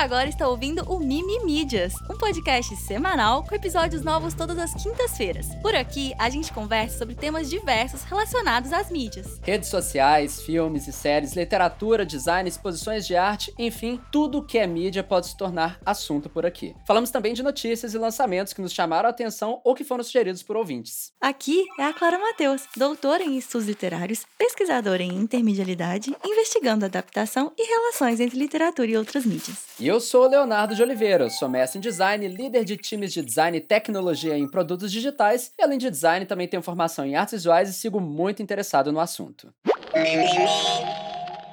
agora está ouvindo o Mimi Mídias, um podcast semanal com episódios novos todas as quintas-feiras. Por aqui, a gente conversa sobre temas diversos relacionados às mídias. Redes sociais, filmes e séries, literatura, design, exposições de arte, enfim, tudo que é mídia pode se tornar assunto por aqui. Falamos também de notícias e lançamentos que nos chamaram a atenção ou que foram sugeridos por ouvintes. Aqui é a Clara Mateus, doutora em estudos literários, pesquisadora em intermedialidade, investigando adaptação e relações entre literatura e outras mídias. E eu sou o Leonardo de Oliveira, sou mestre em design, líder de times de design e tecnologia em produtos digitais, e além de design também tenho formação em artes visuais e sigo muito interessado no assunto.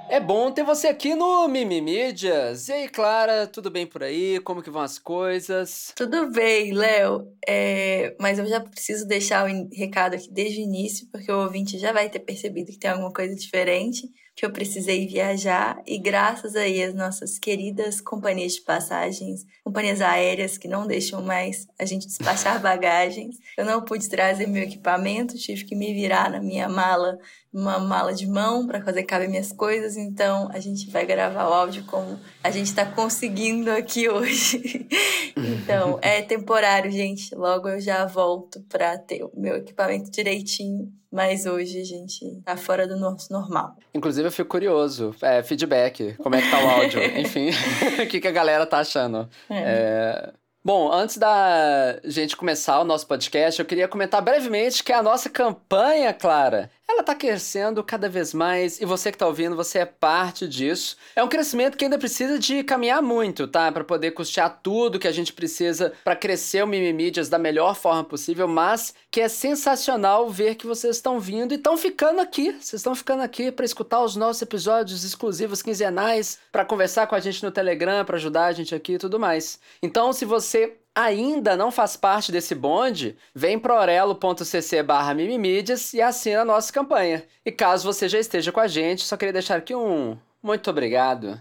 É bom ter você aqui no Mimimídias. E aí, Clara, tudo bem por aí? Como que vão as coisas? Tudo bem, Léo. É... Mas eu já preciso deixar o recado aqui desde o início, porque o ouvinte já vai ter percebido que tem alguma coisa diferente que eu precisei viajar e graças aí às nossas queridas companhias de passagens, companhias aéreas que não deixam mais a gente despachar bagagens, eu não pude trazer meu equipamento, tive que me virar na minha mala, uma mala de mão para fazer caber minhas coisas, então a gente vai gravar o áudio como a gente está conseguindo aqui hoje. então, é temporário, gente. Logo eu já volto para ter o meu equipamento direitinho mas hoje a gente tá fora do nosso normal. Inclusive, eu fico curioso. É, feedback, como é que tá o áudio? Enfim, o que, que a galera tá achando? É. É... Bom, antes da gente começar o nosso podcast, eu queria comentar brevemente que a nossa campanha, Clara, ela está crescendo cada vez mais e você que está ouvindo, você é parte disso. É um crescimento que ainda precisa de caminhar muito, tá? Para poder custear tudo que a gente precisa para crescer o Mimimídias da melhor forma possível, mas que é sensacional ver que vocês estão vindo e estão ficando aqui. Vocês estão ficando aqui para escutar os nossos episódios exclusivos quinzenais, para conversar com a gente no Telegram, para ajudar a gente aqui e tudo mais. Então, se você ainda não faz parte desse bonde, vem pro orelo.cc barra mimimídias e assina a nossa campanha. E caso você já esteja com a gente, só queria deixar aqui um muito obrigado.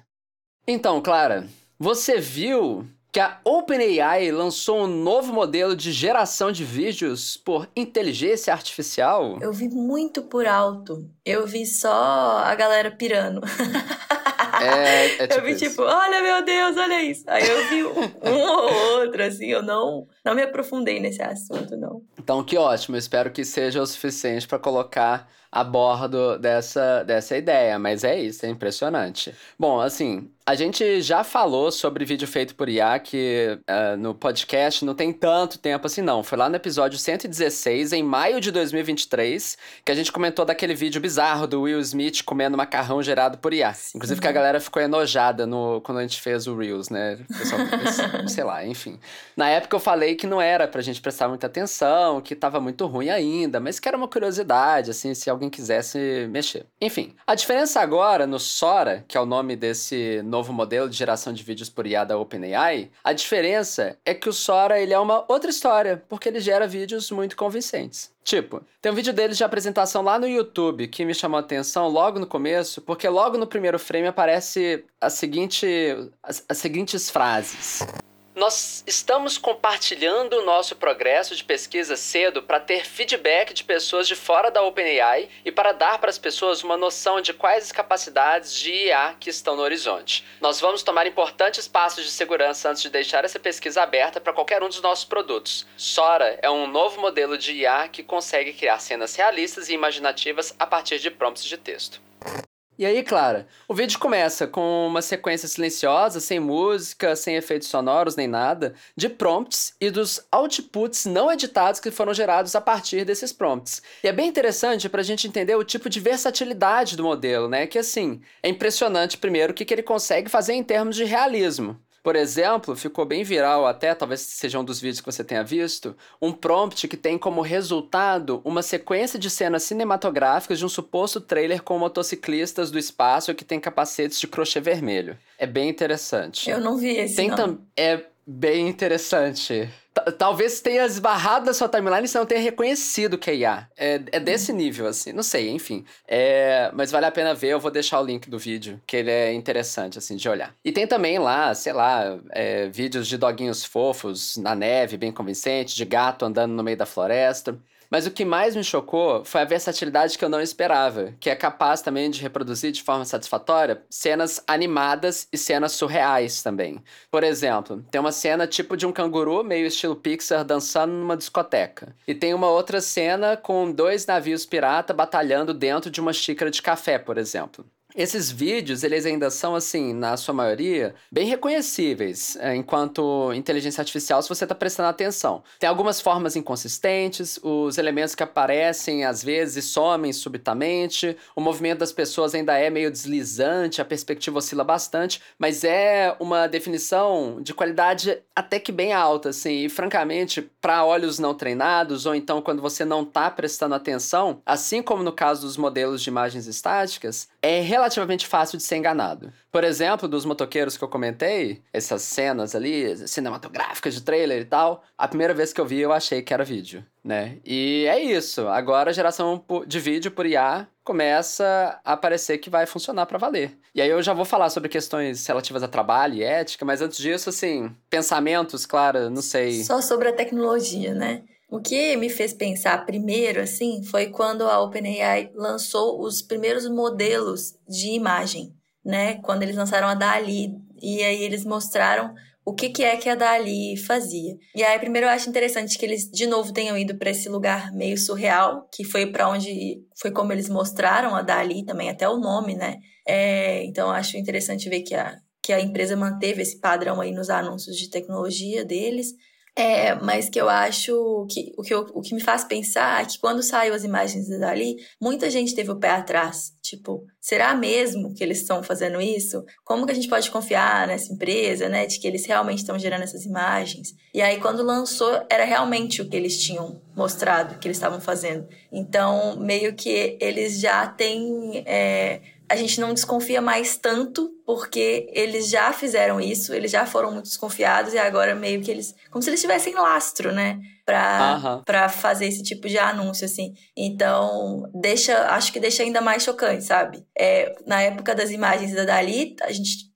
Então, Clara, você viu que a OpenAI lançou um novo modelo de geração de vídeos por inteligência artificial? Eu vi muito por alto. Eu vi só a galera pirando. É, é tipo eu vi isso. tipo, olha meu Deus, olha isso. Aí eu vi um, um ou outro, assim, eu não, não me aprofundei nesse assunto, não. Então, que ótimo. Espero que seja o suficiente para colocar a bordo dessa, dessa ideia, mas é isso, é impressionante. Bom, assim, a gente já falou sobre vídeo feito por IA que uh, no podcast não tem tanto tempo assim, não. Foi lá no episódio 116, em maio de 2023, que a gente comentou daquele vídeo bizarro do Will Smith comendo macarrão gerado por IA. Sim. Inclusive que a galera ficou enojada no, quando a gente fez o Reels, né? O pessoal, sei lá, enfim. Na época eu falei que não era pra gente prestar muita atenção, que tava muito ruim ainda, mas que era uma curiosidade, assim, se alguém quisesse mexer. Enfim, a diferença agora no Sora, que é o nome desse novo modelo de geração de vídeos por IA da OpenAI, a diferença é que o Sora ele é uma outra história, porque ele gera vídeos muito convincentes. Tipo, tem um vídeo deles de apresentação lá no YouTube que me chamou a atenção logo no começo, porque logo no primeiro frame aparece a seguinte, as, as seguintes frases. Nós estamos compartilhando o nosso progresso de pesquisa cedo para ter feedback de pessoas de fora da OpenAI e para dar para as pessoas uma noção de quais as capacidades de IA que estão no horizonte. Nós vamos tomar importantes passos de segurança antes de deixar essa pesquisa aberta para qualquer um dos nossos produtos. Sora é um novo modelo de IA que consegue criar cenas realistas e imaginativas a partir de prompts de texto. E aí, Clara, o vídeo começa com uma sequência silenciosa, sem música, sem efeitos sonoros nem nada, de prompts e dos outputs não editados que foram gerados a partir desses prompts. E é bem interessante para a gente entender o tipo de versatilidade do modelo, né? Que assim, é impressionante primeiro o que, que ele consegue fazer em termos de realismo. Por exemplo, ficou bem viral até, talvez seja um dos vídeos que você tenha visto, um prompt que tem como resultado uma sequência de cenas cinematográficas de um suposto trailer com motociclistas do espaço que tem capacetes de crochê vermelho. É bem interessante. Eu não vi esse, tem não. É bem interessante. Talvez tenha esbarrado na sua timeline e você não tenha reconhecido que é IA. É, é desse uhum. nível, assim. Não sei, enfim. É, mas vale a pena ver. Eu vou deixar o link do vídeo, que ele é interessante, assim, de olhar. E tem também lá, sei lá, é, vídeos de doguinhos fofos na neve, bem convincente, de gato andando no meio da floresta. Mas o que mais me chocou foi a versatilidade que eu não esperava, que é capaz também de reproduzir de forma satisfatória cenas animadas e cenas surreais também. Por exemplo, tem uma cena tipo de um canguru, meio estilo Pixar, dançando numa discoteca. E tem uma outra cena com dois navios pirata batalhando dentro de uma xícara de café, por exemplo. Esses vídeos, eles ainda são, assim, na sua maioria, bem reconhecíveis é, enquanto inteligência artificial, se você está prestando atenção. Tem algumas formas inconsistentes, os elementos que aparecem às vezes somem subitamente, o movimento das pessoas ainda é meio deslizante, a perspectiva oscila bastante, mas é uma definição de qualidade até que bem alta, assim, e francamente, para olhos não treinados, ou então quando você não está prestando atenção, assim como no caso dos modelos de imagens estáticas, é relativamente fácil de ser enganado. Por exemplo, dos motoqueiros que eu comentei, essas cenas ali cinematográficas de trailer e tal, a primeira vez que eu vi eu achei que era vídeo, né? E é isso. Agora a geração de vídeo por IA começa a parecer que vai funcionar para valer. E aí eu já vou falar sobre questões relativas a trabalho e ética, mas antes disso, assim, pensamentos, claro, não sei. Só sobre a tecnologia, né? O que me fez pensar primeiro, assim, foi quando a OpenAI lançou os primeiros modelos de imagem, né? Quando eles lançaram a DALI. E aí eles mostraram o que, que é que a DALI fazia. E aí, primeiro, eu acho interessante que eles, de novo, tenham ido para esse lugar meio surreal, que foi para onde. Foi como eles mostraram a DALI também, até o nome, né? É, então, eu acho interessante ver que a, que a empresa manteve esse padrão aí nos anúncios de tecnologia deles. É, mas que eu acho que o, que eu, o que me faz pensar é que quando saiu as imagens dali, muita gente teve o pé atrás. Tipo, será mesmo que eles estão fazendo isso? Como que a gente pode confiar nessa empresa, né? De que eles realmente estão gerando essas imagens? E aí, quando lançou, era realmente o que eles tinham mostrado, que eles estavam fazendo. Então, meio que eles já têm. É, a gente não desconfia mais tanto porque eles já fizeram isso, eles já foram muito desconfiados e agora meio que eles. Como se eles tivessem lastro, né? Pra, uhum. Pra fazer esse tipo de anúncio, assim. Então, deixa. Acho que deixa ainda mais chocante, sabe? É, na época das imagens da Dali, a gente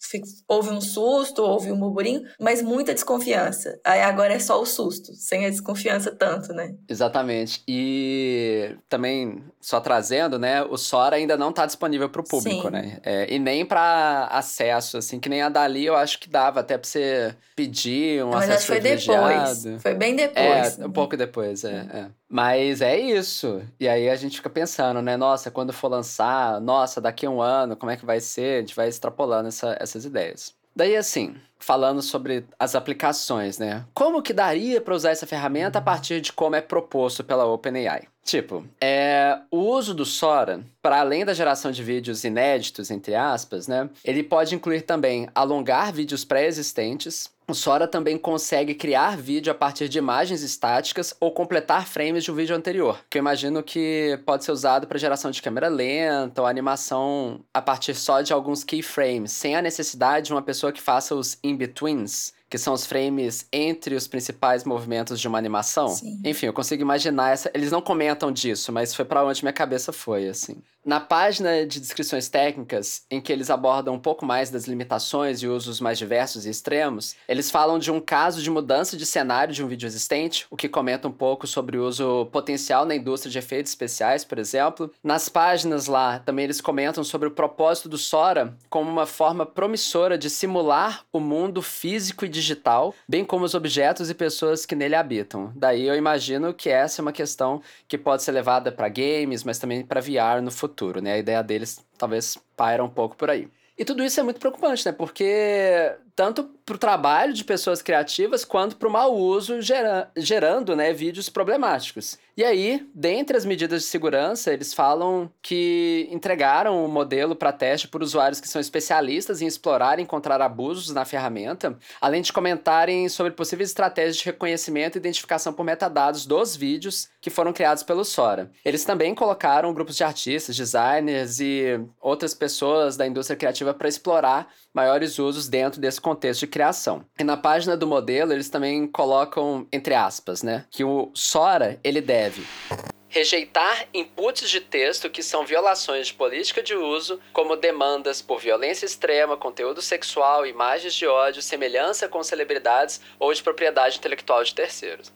houve um susto, houve um burburinho, mas muita desconfiança. Aí agora é só o susto, sem a desconfiança tanto, né? Exatamente. E também, só trazendo, né, o Sora ainda não está disponível para o público, Sim. né? É, e nem para acesso, assim, que nem a Dali eu acho que dava até para você pedir um mas acesso foi depois. Foi bem depois. É, um pouco depois, é, é. Mas é isso. E aí a gente fica pensando, né? Nossa, quando for lançar, nossa, daqui a um ano, como é que vai ser? A gente vai extrapolando essa, essas ideias. Daí, assim, falando sobre as aplicações, né? Como que daria para usar essa ferramenta a partir de como é proposto pela OpenAI? Tipo, é, o uso do Sora, para além da geração de vídeos inéditos, entre aspas, né? Ele pode incluir também alongar vídeos pré-existentes, Sora também consegue criar vídeo a partir de imagens estáticas ou completar frames de um vídeo anterior, que eu imagino que pode ser usado para geração de câmera lenta ou animação a partir só de alguns keyframes, sem a necessidade de uma pessoa que faça os in-betweens, que são os frames entre os principais movimentos de uma animação. Sim. Enfim, eu consigo imaginar essa. Eles não comentam disso, mas foi para onde minha cabeça foi, assim. Na página de descrições técnicas, em que eles abordam um pouco mais das limitações e usos mais diversos e extremos, eles falam de um caso de mudança de cenário de um vídeo existente, o que comenta um pouco sobre o uso potencial na indústria de efeitos especiais, por exemplo. Nas páginas lá, também eles comentam sobre o propósito do Sora como uma forma promissora de simular o mundo físico e digital, bem como os objetos e pessoas que nele habitam. Daí eu imagino que essa é uma questão que pode ser levada para games, mas também para VR no futuro, né? A ideia deles talvez paira um pouco por aí. E tudo isso é muito preocupante, né? Porque tanto para o trabalho de pessoas criativas quanto para o mau uso gera, gerando né, vídeos problemáticos. E aí, dentre as medidas de segurança, eles falam que entregaram o modelo para teste por usuários que são especialistas em explorar e encontrar abusos na ferramenta, além de comentarem sobre possíveis estratégias de reconhecimento e identificação por metadados dos vídeos que foram criados pelo Sora. Eles também colocaram grupos de artistas, designers e outras pessoas da indústria criativa para explorar maiores usos dentro desse contexto de criação. E na página do modelo, eles também colocam, entre aspas, né, que o Sora, ele deve rejeitar inputs de texto que são violações de política de uso, como demandas por violência extrema, conteúdo sexual, imagens de ódio, semelhança com celebridades ou de propriedade intelectual de terceiros.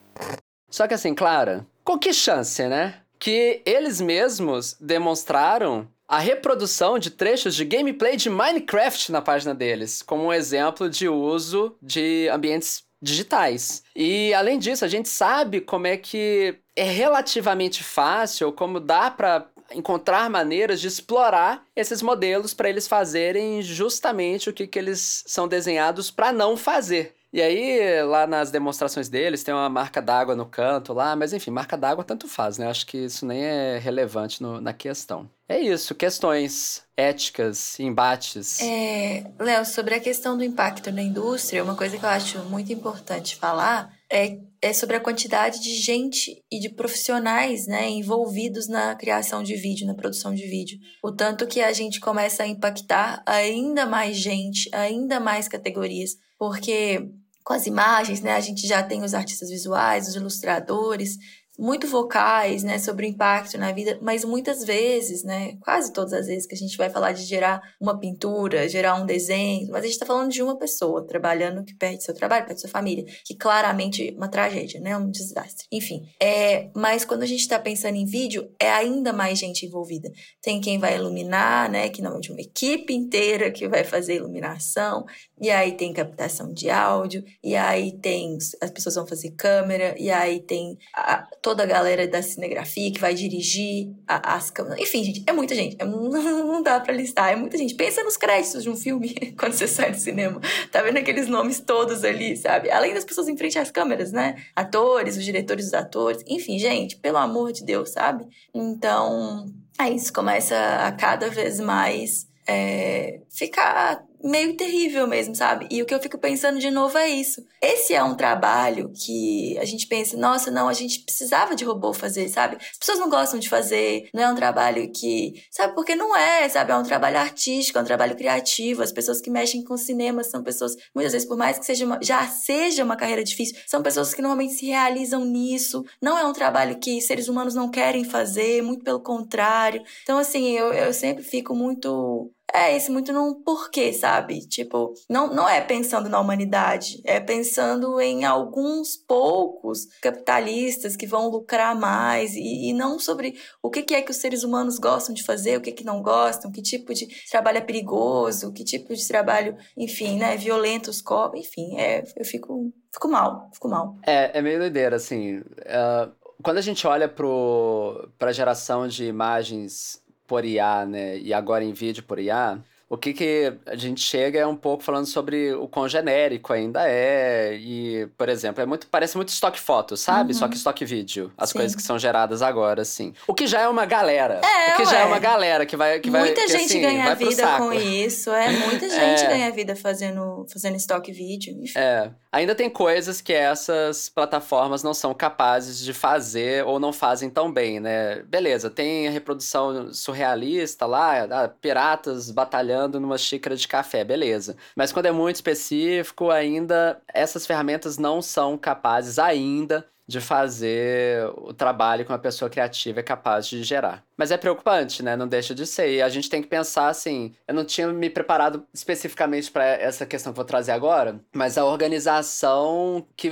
Só que assim, Clara, Com que chance, né? Que eles mesmos demonstraram a reprodução de trechos de gameplay de Minecraft na página deles, como um exemplo de uso de ambientes digitais. E além disso, a gente sabe como é que é relativamente fácil, como dá para encontrar maneiras de explorar esses modelos para eles fazerem justamente o que, que eles são desenhados para não fazer. E aí, lá nas demonstrações deles, tem uma marca d'água no canto lá, mas enfim, marca d'água tanto faz, né? Acho que isso nem é relevante no, na questão. É isso, questões éticas, embates. É, Léo, sobre a questão do impacto na indústria, uma coisa que eu acho muito importante falar é, é sobre a quantidade de gente e de profissionais né, envolvidos na criação de vídeo, na produção de vídeo. O tanto que a gente começa a impactar ainda mais gente, ainda mais categorias, porque com as imagens, né? A gente já tem os artistas visuais, os ilustradores, muito vocais, né, sobre o impacto na vida, mas muitas vezes, né, quase todas as vezes que a gente vai falar de gerar uma pintura, gerar um desenho, mas a gente está falando de uma pessoa trabalhando que perde seu trabalho, perde sua família, que claramente é uma tragédia, né, um desastre. Enfim, é, mas quando a gente está pensando em vídeo, é ainda mais gente envolvida. Tem quem vai iluminar, né, que não é de uma equipe inteira que vai fazer iluminação, e aí tem captação de áudio, e aí tem as pessoas vão fazer câmera, e aí tem a, toda a galera da cinegrafia que vai dirigir a, as câmeras. Enfim, gente, é muita gente. É, não dá pra listar, é muita gente. Pensa nos créditos de um filme quando você sai do cinema. Tá vendo aqueles nomes todos ali, sabe? Além das pessoas em frente às câmeras, né? Atores, os diretores dos atores. Enfim, gente, pelo amor de Deus, sabe? Então, aí é isso começa a cada vez mais é, ficar meio terrível mesmo, sabe? E o que eu fico pensando de novo é isso. Esse é um trabalho que a gente pensa, nossa, não, a gente precisava de robô fazer, sabe? As pessoas não gostam de fazer, não é um trabalho que, sabe? Porque não é, sabe? É um trabalho artístico, é um trabalho criativo. As pessoas que mexem com cinema são pessoas, muitas vezes, por mais que seja uma, já seja uma carreira difícil, são pessoas que normalmente se realizam nisso. Não é um trabalho que seres humanos não querem fazer, muito pelo contrário. Então, assim, eu, eu sempre fico muito é isso, muito num porquê, sabe? Tipo, não, não é pensando na humanidade, é pensando em alguns poucos capitalistas que vão lucrar mais e, e não sobre o que, que é que os seres humanos gostam de fazer, o que, que não gostam, que tipo de trabalho é perigoso, que tipo de trabalho, enfim, né, violento os corpos, enfim, é, eu fico, fico mal, fico mal. É, é meio doideira, assim. Uh, quando a gente olha para a geração de imagens por IA, né? E agora em vídeo por IA, o que, que a gente chega é um pouco falando sobre o quão genérico ainda é. E, por exemplo, é muito, parece muito stock foto, sabe? Uhum. Só que stock vídeo. As Sim. coisas que são geradas agora, assim. O que já é uma galera. É, o que ué. já é uma galera que vai. Que muita vai, gente assim, ganha vida com isso. É, muita gente é. ganha vida fazendo, fazendo stock vídeo. Enfim. É. Ainda tem coisas que essas plataformas não são capazes de fazer ou não fazem tão bem, né? Beleza, tem a reprodução surrealista lá, piratas batalhando numa xícara de café, beleza. Mas quando é muito específico, ainda essas ferramentas não são capazes ainda de fazer o trabalho que uma pessoa criativa é capaz de gerar. Mas é preocupante, né? Não deixa de ser. E a gente tem que pensar assim. Eu não tinha me preparado especificamente para essa questão que vou trazer agora, mas a organização que,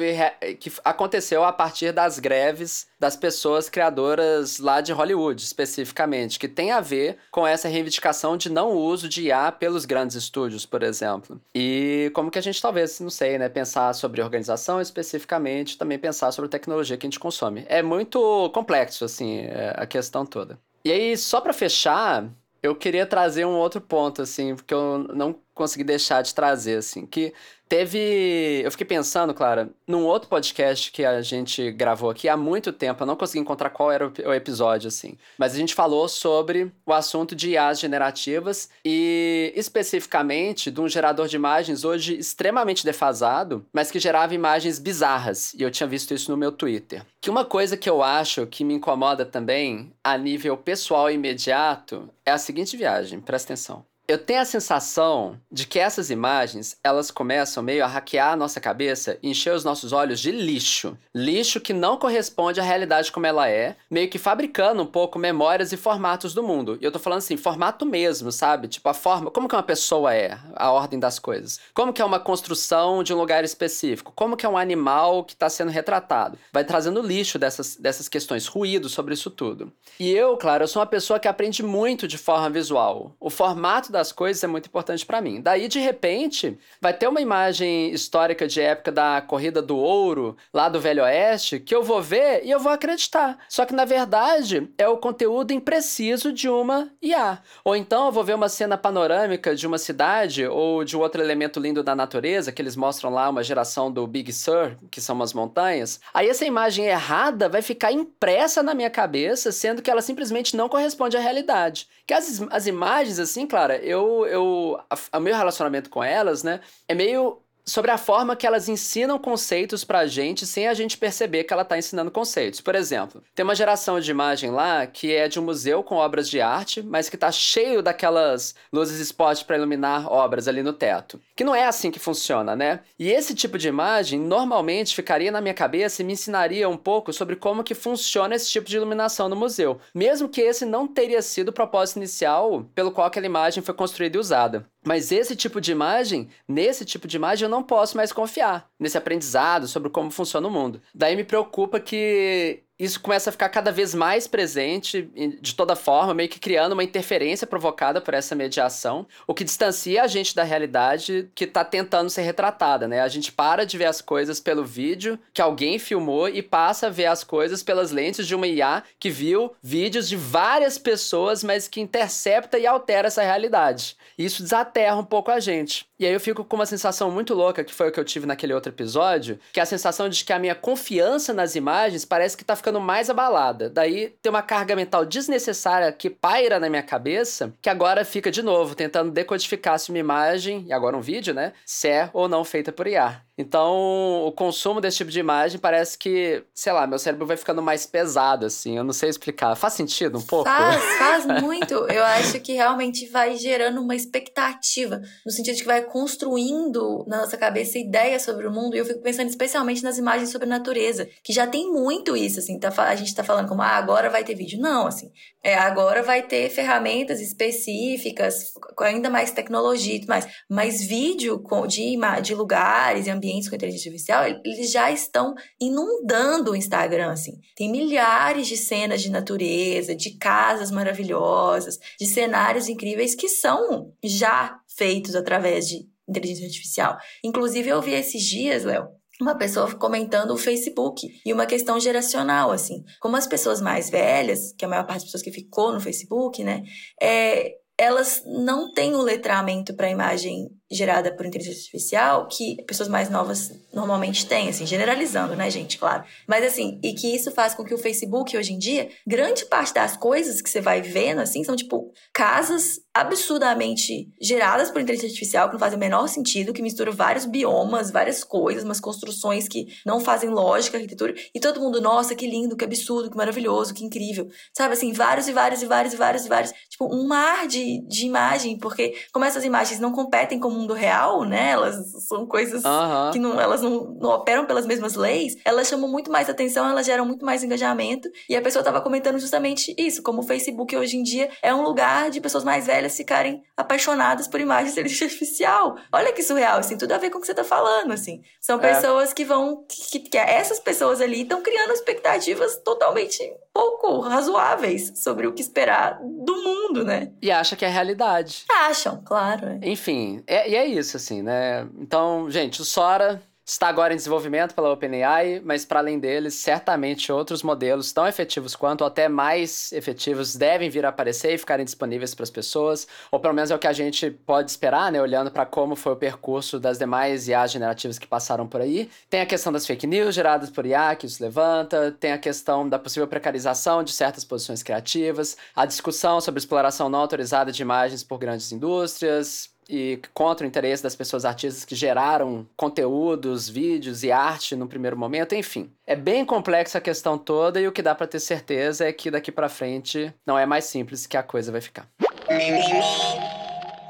que aconteceu a partir das greves das pessoas criadoras lá de Hollywood, especificamente, que tem a ver com essa reivindicação de não uso de IA pelos grandes estúdios, por exemplo. E como que a gente talvez, não sei, né, pensar sobre organização especificamente, também pensar sobre a tecnologia que a gente consome. É muito complexo, assim, é, a questão toda. E aí, só para fechar, eu queria trazer um outro ponto, assim, porque eu não consegui deixar de trazer, assim, que Teve. Eu fiquei pensando, Clara, num outro podcast que a gente gravou aqui há muito tempo, eu não consegui encontrar qual era o episódio, assim. Mas a gente falou sobre o assunto de IAs generativas e especificamente de um gerador de imagens hoje extremamente defasado, mas que gerava imagens bizarras. E eu tinha visto isso no meu Twitter. Que uma coisa que eu acho que me incomoda também, a nível pessoal imediato, é a seguinte viagem, presta atenção. Eu tenho a sensação de que essas imagens, elas começam meio a hackear a nossa cabeça e encher os nossos olhos de lixo. Lixo que não corresponde à realidade como ela é, meio que fabricando um pouco memórias e formatos do mundo. E eu tô falando assim, formato mesmo, sabe? Tipo a forma, como que uma pessoa é, a ordem das coisas. Como que é uma construção de um lugar específico. Como que é um animal que está sendo retratado. Vai trazendo lixo dessas, dessas questões, ruído sobre isso tudo. E eu, claro, eu sou uma pessoa que aprende muito de forma visual. O formato das coisas é muito importante para mim. Daí, de repente, vai ter uma imagem histórica de época da corrida do ouro, lá do Velho Oeste, que eu vou ver e eu vou acreditar. Só que, na verdade, é o conteúdo impreciso de uma IA. Ou então eu vou ver uma cena panorâmica de uma cidade ou de outro elemento lindo da natureza, que eles mostram lá uma geração do Big Sur, que são umas montanhas. Aí essa imagem errada vai ficar impressa na minha cabeça, sendo que ela simplesmente não corresponde à realidade. Que as, as imagens, assim, Clara, eu, eu, o meu relacionamento com elas, né, é meio sobre a forma que elas ensinam conceitos pra gente sem a gente perceber que ela tá ensinando conceitos. Por exemplo, tem uma geração de imagem lá que é de um museu com obras de arte, mas que tá cheio daquelas luzes spot para iluminar obras ali no teto. Que não é assim que funciona, né? E esse tipo de imagem normalmente ficaria na minha cabeça e me ensinaria um pouco sobre como que funciona esse tipo de iluminação no museu, mesmo que esse não teria sido o propósito inicial pelo qual aquela imagem foi construída e usada. Mas esse tipo de imagem, nesse tipo de imagem, eu não posso mais confiar nesse aprendizado sobre como funciona o mundo. Daí me preocupa que isso começa a ficar cada vez mais presente de toda forma, meio que criando uma interferência provocada por essa mediação, o que distancia a gente da realidade que está tentando ser retratada, né? A gente para de ver as coisas pelo vídeo que alguém filmou e passa a ver as coisas pelas lentes de uma IA que viu vídeos de várias pessoas, mas que intercepta e altera essa realidade. Isso desaterra um pouco a gente. E aí eu fico com uma sensação muito louca, que foi o que eu tive naquele outro episódio, que é a sensação de que a minha confiança nas imagens parece que tá ficando mais abalada. Daí tem uma carga mental desnecessária que paira na minha cabeça, que agora fica de novo tentando decodificar se uma imagem, e agora um vídeo, né, se é ou não feita por IA. Então, o consumo desse tipo de imagem parece que, sei lá, meu cérebro vai ficando mais pesado, assim. Eu não sei explicar. Faz sentido um pouco? Faz, faz muito. Eu acho que realmente vai gerando uma expectativa, no sentido de que vai construindo na nossa cabeça ideias sobre o mundo. E eu fico pensando especialmente nas imagens sobre a natureza, que já tem muito isso, assim. Tá, a gente tá falando como, ah, agora vai ter vídeo. Não, assim. É, agora vai ter ferramentas específicas, com ainda mais tecnologia e tudo mais. Mas vídeo de, de lugares e ambientes com inteligência artificial, eles já estão inundando o Instagram, assim. Tem milhares de cenas de natureza, de casas maravilhosas, de cenários incríveis que são já feitos através de inteligência artificial. Inclusive, eu vi esses dias, Léo, uma pessoa comentando o Facebook e uma questão geracional, assim. Como as pessoas mais velhas, que a maior parte das pessoas que ficou no Facebook, né, é, elas não têm o letramento para imagem gerada por inteligência artificial que pessoas mais novas normalmente têm, assim, generalizando, né, gente, claro. Mas assim, e que isso faz com que o Facebook hoje em dia, grande parte das coisas que você vai vendo assim são tipo casas absurdamente geradas por inteligência artificial que não fazem o menor sentido, que misturam vários biomas, várias coisas, umas construções que não fazem lógica, arquitetura, e todo mundo, nossa, que lindo, que absurdo, que maravilhoso, que incrível. Sabe assim, vários e vários e vários e vários e vários, tipo um mar de, de imagem, porque como essas imagens não competem com mundo real, né? Elas são coisas uhum. que não, elas não, não, operam pelas mesmas leis. Elas chamam muito mais atenção, elas geram muito mais engajamento. E a pessoa estava comentando justamente isso, como o Facebook hoje em dia é um lugar de pessoas mais velhas ficarem apaixonadas por imagens de inteligência artificial. Olha que surreal, assim, tudo a ver com o que você está falando, assim. São é. pessoas que vão, que, que essas pessoas ali estão criando expectativas totalmente pouco razoáveis sobre o que esperar do mundo, né? E acha que é realidade. Acham, claro. É. Enfim, é, e é isso, assim, né? Então, gente, o Sora está agora em desenvolvimento pela OpenAI, mas para além deles, certamente outros modelos tão efetivos quanto, ou até mais efetivos, devem vir a aparecer e ficarem disponíveis para as pessoas, ou pelo menos é o que a gente pode esperar, né, olhando para como foi o percurso das demais IA generativas que passaram por aí. Tem a questão das fake news geradas por IA, que isso levanta, tem a questão da possível precarização de certas posições criativas, a discussão sobre exploração não autorizada de imagens por grandes indústrias, e contra o interesse das pessoas artistas que geraram conteúdos, vídeos e arte no primeiro momento, enfim. É bem complexa a questão toda e o que dá para ter certeza é que daqui para frente não é mais simples que a coisa vai ficar.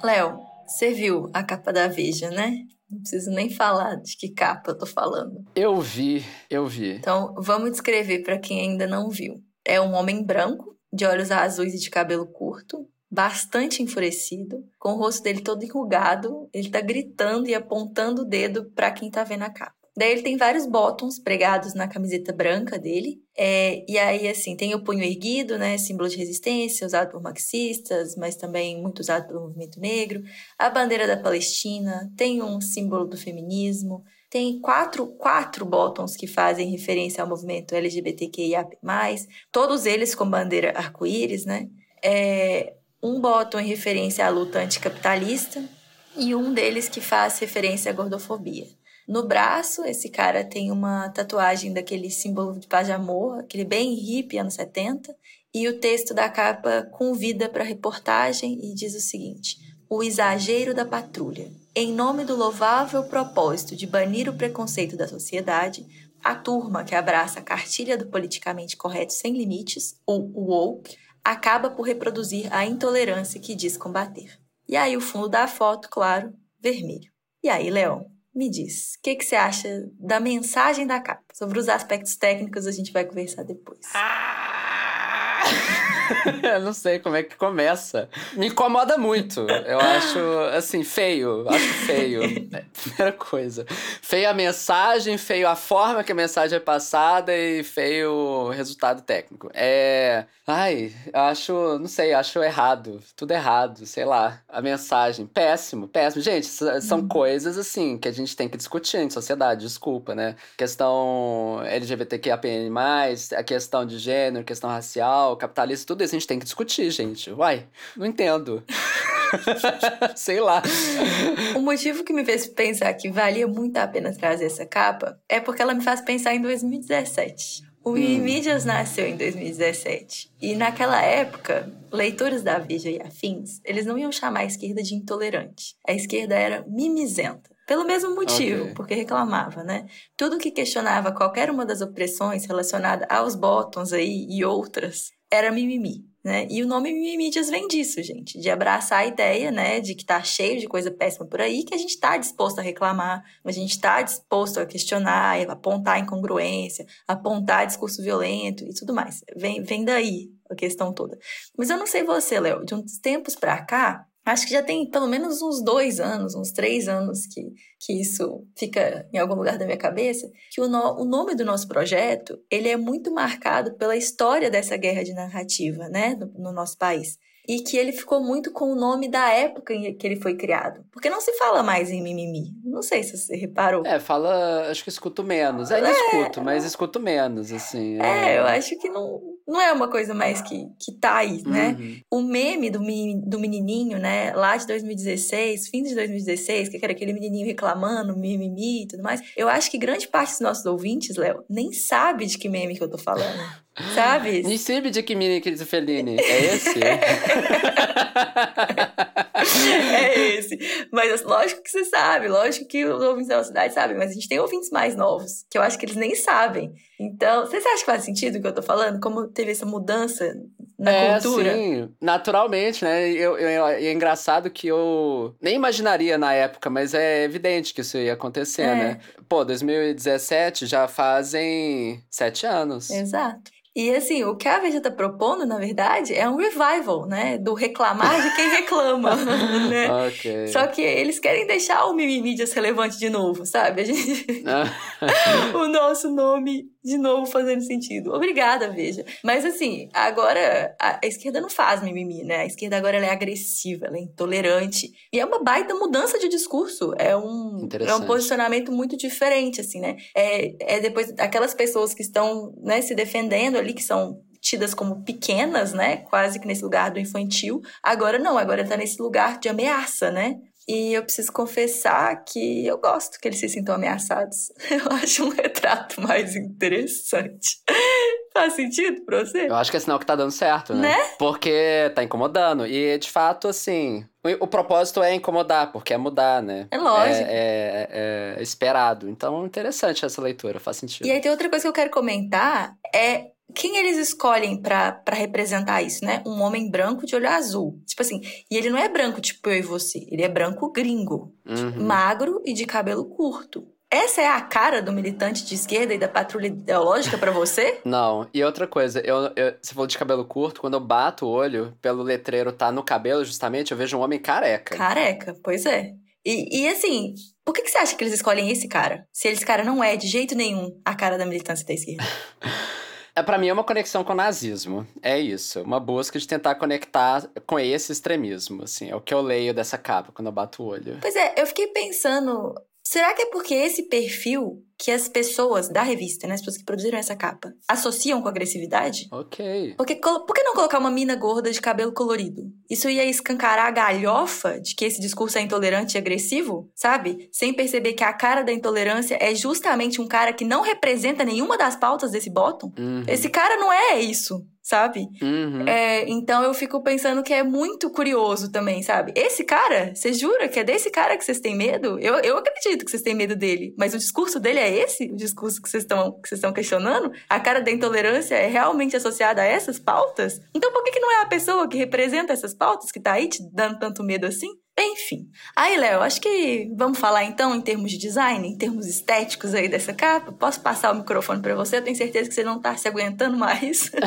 Léo, você viu a capa da Veja, né? Não preciso nem falar de que capa eu tô falando. Eu vi, eu vi. Então, vamos descrever para quem ainda não viu. É um homem branco, de olhos azuis e de cabelo curto, bastante enfurecido, com o rosto dele todo enrugado, ele tá gritando e apontando o dedo para quem tá vendo a capa. Daí ele tem vários botões pregados na camiseta branca dele. É, e aí, assim, tem o punho erguido, né? Símbolo de resistência, usado por marxistas, mas também muito usado pelo movimento negro. A bandeira da Palestina, tem um símbolo do feminismo. Tem quatro, quatro botões que fazem referência ao movimento LGBTQIA+, todos eles com bandeira arco-íris, né? É, um botão em referência à luta anticapitalista e um deles que faz referência à gordofobia. No braço, esse cara tem uma tatuagem daquele símbolo de paz de amor, aquele bem hippie, anos 70. E o texto da capa convida para a reportagem e diz o seguinte: O exagero da patrulha. Em nome do louvável propósito de banir o preconceito da sociedade, a turma que abraça a cartilha do politicamente correto sem limites, ou woke, acaba por reproduzir a intolerância que diz combater. E aí o fundo da foto, claro, vermelho. E aí, Leão, me diz, o que, que você acha da mensagem da capa? Sobre os aspectos técnicos a gente vai conversar depois. Ah! eu não sei como é que começa. Me incomoda muito. Eu acho, assim, feio. Acho feio. É, primeira coisa. Feio a mensagem, feio a forma que a mensagem é passada e feio o resultado técnico. É. Ai, acho, não sei, acho errado. Tudo errado, sei lá. A mensagem, péssimo, péssimo. Gente, são hum. coisas, assim, que a gente tem que discutir em sociedade, desculpa, né? Questão LGBTQIAPN+, a questão de gênero, questão racial, capitalista, tudo isso a gente tem que discutir, gente. Uai, não entendo. Sei lá. O motivo que me fez pensar que valia muito a pena trazer essa capa é porque ela me faz pensar em 2017. O hum. Mídias nasceu em 2017. E naquela época, leitores da Veja e afins, eles não iam chamar a esquerda de intolerante. A esquerda era mimizenta. Pelo mesmo motivo, okay. porque reclamava, né? Tudo que questionava qualquer uma das opressões relacionada aos botões aí e outras era mimimi. Né? E o nome Mimídias vem disso, gente, de abraçar a ideia, né, de que tá cheio de coisa péssima por aí, que a gente tá disposto a reclamar, a gente tá disposto a questionar, apontar incongruência, apontar discurso violento e tudo mais. Vem, vem daí a questão toda. Mas eu não sei você, Léo, de uns tempos para cá, Acho que já tem pelo menos uns dois anos, uns três anos que, que isso fica em algum lugar da minha cabeça, que o, no, o nome do nosso projeto, ele é muito marcado pela história dessa guerra de narrativa, né, no, no nosso país e que ele ficou muito com o nome da época em que ele foi criado. Porque não se fala mais em mimimi. Não sei se você reparou. É, fala. Acho que escuto menos. Ainda é, escuto, mas escuto menos, assim. É, é, eu acho que não, não é uma coisa mais que, que tá aí, né? Uhum. O meme do, do menininho, né, lá de 2016, fim de 2016, que era aquele menininho reclamando, mimimi e tudo mais. Eu acho que grande parte dos nossos ouvintes, Léo, nem sabe de que meme que eu tô falando. Sabe? Nisibe de Kimini Fellini. É esse? é esse. Mas lógico que você sabe, lógico que os ouvintes da nossa cidade sabem, mas a gente tem ouvintes mais novos, que eu acho que eles nem sabem. Então, você acha que faz sentido o que eu tô falando? Como teve essa mudança na é, cultura? Sim, naturalmente, né? Eu, eu, é engraçado que eu nem imaginaria na época, mas é evidente que isso ia acontecer, é. né? Pô, 2017 já fazem sete anos. Exato. E assim, o que a Veja está propondo, na verdade, é um revival, né? Do reclamar de quem reclama, né? Okay. Só que eles querem deixar o Mimimídias relevante de novo, sabe? A gente... o nosso nome de novo fazendo sentido. Obrigada, Veja. Mas assim, agora a, a esquerda não faz mimimi, né? A esquerda agora é agressiva, ela é intolerante. E é uma baita mudança de discurso. É um, é um posicionamento muito diferente, assim, né? É, é depois aquelas pessoas que estão né, se defendendo ali, que são tidas como pequenas, né? Quase que nesse lugar do infantil. Agora não, agora tá nesse lugar de ameaça, né? E eu preciso confessar que eu gosto que eles se sintam ameaçados. Eu acho um retrato mais interessante. Faz sentido pra você? Eu acho que é sinal que tá dando certo, né? né? Porque tá incomodando. E, de fato, assim, o, o, propósito é incomodar, porque é mudar, né? É lógico. É, é, é esperado. Então, interessante essa leitura, faz sentido. E aí tem outra coisa que eu quero comentar, é quem eles escolhem para representar isso, né? Um homem branco de olho azul. Tipo assim, e ele não é branco tipo eu e você, ele é branco gringo, Uhum. magro e de cabelo curto. Essa é a cara do militante de esquerda e da patrulha ideológica para você? Não, e outra coisa, eu, eu, você falou de cabelo curto, quando eu bato o olho, pelo letreiro tá no cabelo, justamente, eu vejo um homem careca. Careca, pois é. E, e assim, por que, que você acha que eles escolhem esse cara? Se esse cara não é de jeito nenhum a cara da militância da esquerda. É, pra mim é uma conexão com o nazismo. É isso. Uma busca de tentar conectar com esse extremismo, assim. É o que eu leio dessa capa quando eu bato o olho. Pois é, eu fiquei pensando, será que é porque esse perfil que as pessoas da revista, né, as pessoas que produziram essa capa, associam com agressividade? Ok. Porque, por que não colocar uma mina gorda de cabelo colorido? Isso ia escancarar a galhofa de que esse discurso é intolerante e agressivo, sabe? Sem perceber que a cara da intolerância é justamente um cara que não representa nenhuma das pautas desse bottom. Uhum. Esse cara não é isso, sabe? Uhum. É, então eu fico pensando que é muito curioso também, sabe? Esse cara, você jura que é desse cara que vocês têm medo? Eu, eu acredito que vocês têm medo dele, mas o discurso dele é esse? O discurso que vocês estão que vocês estão questionando? A cara da intolerância é realmente associada a essas pautas? Então por que, que não é a pessoa que representa essas pautas que tá aí te dando tanto medo assim? Enfim. Aí, Léo, acho que vamos falar então em termos de design, em termos estéticos aí dessa capa. Posso passar o microfone pra você? Eu tenho certeza que você não tá se aguentando mais.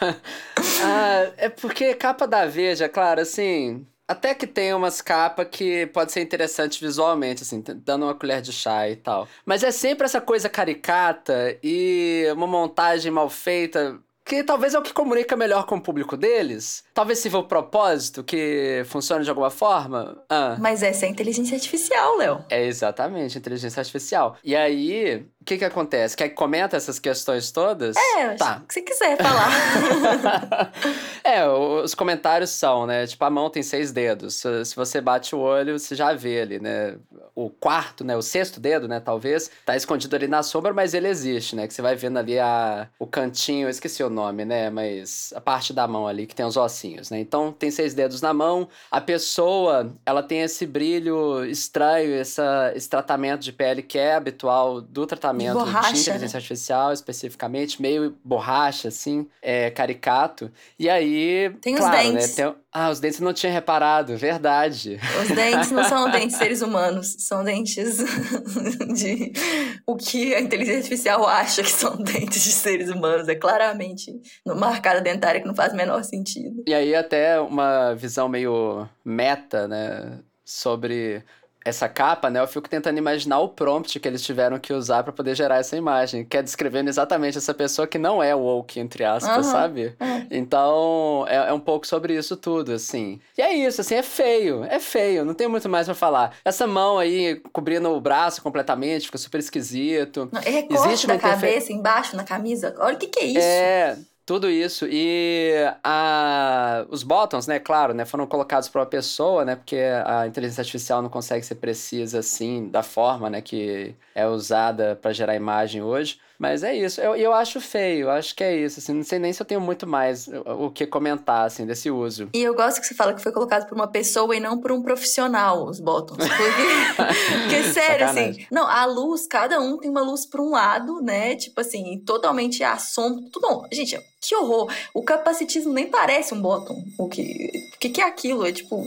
Ah, é porque capa da Veja, claro, assim. Até que tem umas capas que pode ser interessante visualmente, assim, dando uma colher de chá e tal. Mas é sempre essa coisa caricata e uma montagem mal feita. Que talvez é o que comunica melhor com o público deles. Talvez sirva o propósito que funcione de alguma forma. Ah. Mas essa é inteligência artificial, Léo. É exatamente, inteligência artificial. E aí, que que acontece? Quer que comenta essas questões todas? É, Tá. que você quiser falar. é, os comentários são, né? Tipo, a mão tem seis dedos. Se, você bate o olho, você já vê ali, né? O quarto, né? O sexto dedo, né? Talvez, tá escondido ali na sombra, mas ele existe, né? Que você vai vendo ali a, o cantinho, esqueci o nome, né? Mas a parte da mão ali que tem os ossinhos, né? Então, tem seis dedos na mão. A pessoa, ela tem esse brilho estranho, essa, esse tratamento de pele que é habitual do tratamento borracha, de inteligência artificial, especificamente, meio borracha, assim, é, caricato. E aí, Tem os claro, dentes. né? Tem... Ah, os dentes eu não tinha reparado, verdade. Os dentes não são dentes de seres humanos, são dentes de o que a inteligência artificial acha que são dentes de seres humanos. É claramente numa arcada dentária que não faz o menor sentido. E aí até uma visão meio meta, né, sobre essa capa, né? Eu fico tentando imaginar o prompt que eles tiveram que usar para poder gerar essa imagem, que é descrevendo exatamente essa pessoa que não é woke, entre aspas, Aham. sabe? É. Então, é, é um pouco sobre isso tudo, assim. E é isso, assim, é feio, é feio, não tem muito mais pra falar. Essa mão aí cobrindo o braço completamente, fica super esquisito. Não, é recorte Existe da interfe- cabeça embaixo na camisa. Olha o que, que é isso. É, tudo isso. E a, os bottoms, né, claro, né, foram colocados por uma pessoa, né, porque a inteligência artificial não consegue ser precisa assim, da forma, né, que é usada para gerar imagem hoje. Mas é isso. Eu, eu acho feio, acho que é isso. Assim, não sei nem se eu tenho muito mais o, que comentar, assim, desse uso. E eu gosto que você fala que foi colocado por uma pessoa e não por um profissional, os bottoms. Porque, porque sério, assim. Sacanagem. Não, a luz, cada um tem uma luz pra um lado, né? Tipo assim, totalmente sombra. Tudo bom. Gente, que horror. O capacitismo nem parece um bottom. O que, o que, que é aquilo? É tipo.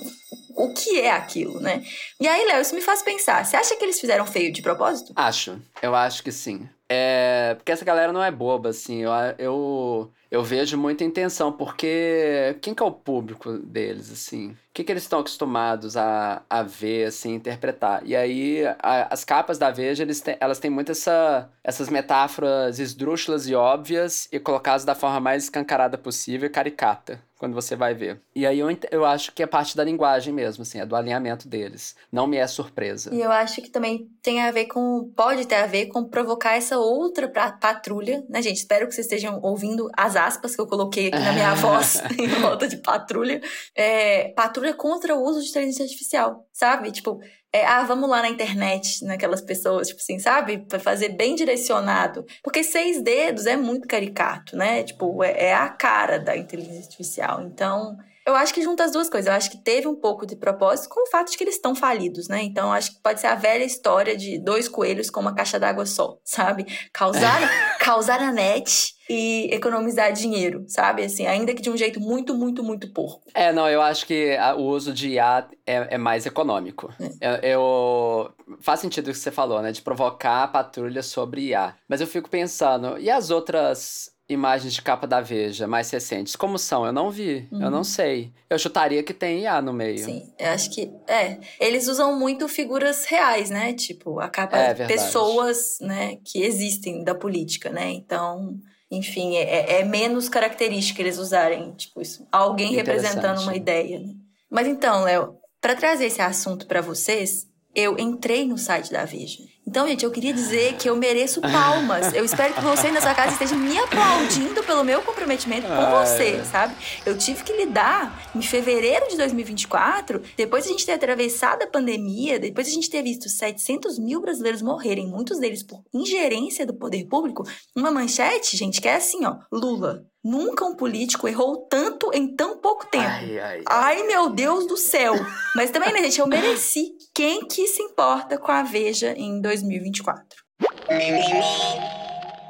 O que é aquilo, né? E aí, Léo, isso me faz pensar. Você acha que eles fizeram feio de propósito? Acho, eu acho que sim. É, porque essa galera não é boba, assim. Eu, eu, eu vejo muita intenção, porque quem que é o público deles, assim? O que, que eles estão acostumados a, a ver, assim, interpretar? E aí, a- as capas da Veja, eles têm, elas têm muito essa, essas metáforas esdrúxulas e óbvias e colocadas da forma mais escancarada possível e caricata, quando você vai ver. E aí, eu, eu acho que é parte da linguagem mesmo, assim, é do alinhamento deles. Não me é surpresa. E eu acho que também tem a ver com. Pode ter a ver com provocar essa outra patrulha, né, gente? Espero que vocês estejam ouvindo as aspas que eu coloquei aqui na minha voz em volta de patrulha. É, patrulha contra o uso de inteligência artificial, sabe? Tipo. é, ah, vamos lá na internet, naquelas pessoas, tipo assim, sabe? Pra fazer bem direcionado. Porque seis dedos é muito caricato, né? Tipo, é, é a cara da inteligência artificial. Então, eu acho que junta as duas coisas. Eu acho que teve um pouco de propósito com o fato de que eles estão falidos, né? Então, eu acho que pode ser a velha história de dois coelhos com uma caixa d'água só, sabe? Causar, causar a net e economizar dinheiro, sabe? Assim, ainda que de um jeito muito, muito, muito porco. É, não, eu acho que a, o uso de IA é, é mais econômico. É. Eu, eu, Faz sentido o que você falou, né? De provocar a patrulha sobre IA. Mas eu fico pensando, e as outras imagens de capa da Veja mais recentes. Como são? Eu não vi, uhum. eu não uhum. sei. Eu chutaria que tem IA no meio. Sim, eu acho que. É. Eles usam muito figuras reais, né? Tipo, a capa é, de pessoas, né, que existem da política, né? Então. Enfim, é, é menos característica eles usarem, tipo, isso. Alguém representando uma ideia. Né? Mas então, Léo, para trazer esse assunto para vocês, eu entrei no site da Veja. Então, gente, eu queria dizer que eu mereço palmas. Eu espero que você na sua casa esteja me aplaudindo pelo meu comprometimento com ah, você, é. sabe? Eu tive que lidar em fevereiro de 2024, depois de a gente ter atravessado a pandemia, depois de a gente ter visto 700 mil brasileiros morrerem, muitos deles por ingerência do poder público, uma manchete, gente, que é assim, ó, Lula. Nunca um político errou tanto em tão pouco tempo. Ai, ai, ai. ai meu Deus do céu. Mas também, né, gente, eu mereci. Quem que se importa com a Veja em 2024?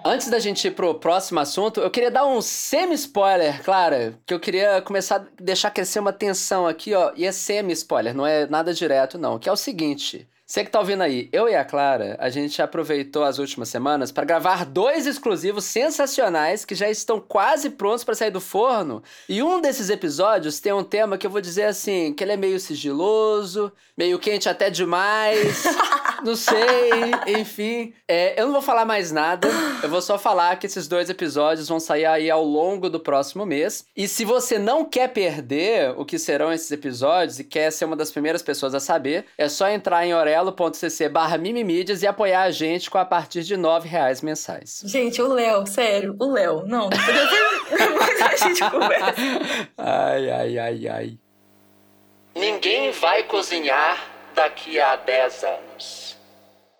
Antes da gente ir pro próximo assunto, eu queria dar um semi-spoiler, Clara, que eu queria começar a deixar crescer uma tensão aqui, ó, e é semi-spoiler, não é nada direto não, que é o seguinte, você que tá ouvindo aí, eu e a Clara, a gente aproveitou as últimas semanas para gravar dois exclusivos sensacionais que já estão quase prontos para sair do forno. E um desses episódios tem um tema que eu vou dizer assim, que ele é meio sigiloso, meio quente até demais. não sei, enfim. É, eu não vou falar mais nada. Eu vou só falar que esses dois episódios vão sair aí ao longo do próximo mês. E se você não quer perder o que serão esses episódios e quer ser uma das primeiras pessoas a saber, é só entrar em Orelo apoia.cc barra mimimídias e apoiar a gente com a partir de nove reais mensais. Gente, o Léo, sério, o Léo, não, depois a gente conversa. Ai, ai, ai, ai. Ninguém vai cozinhar daqui a 10 anos.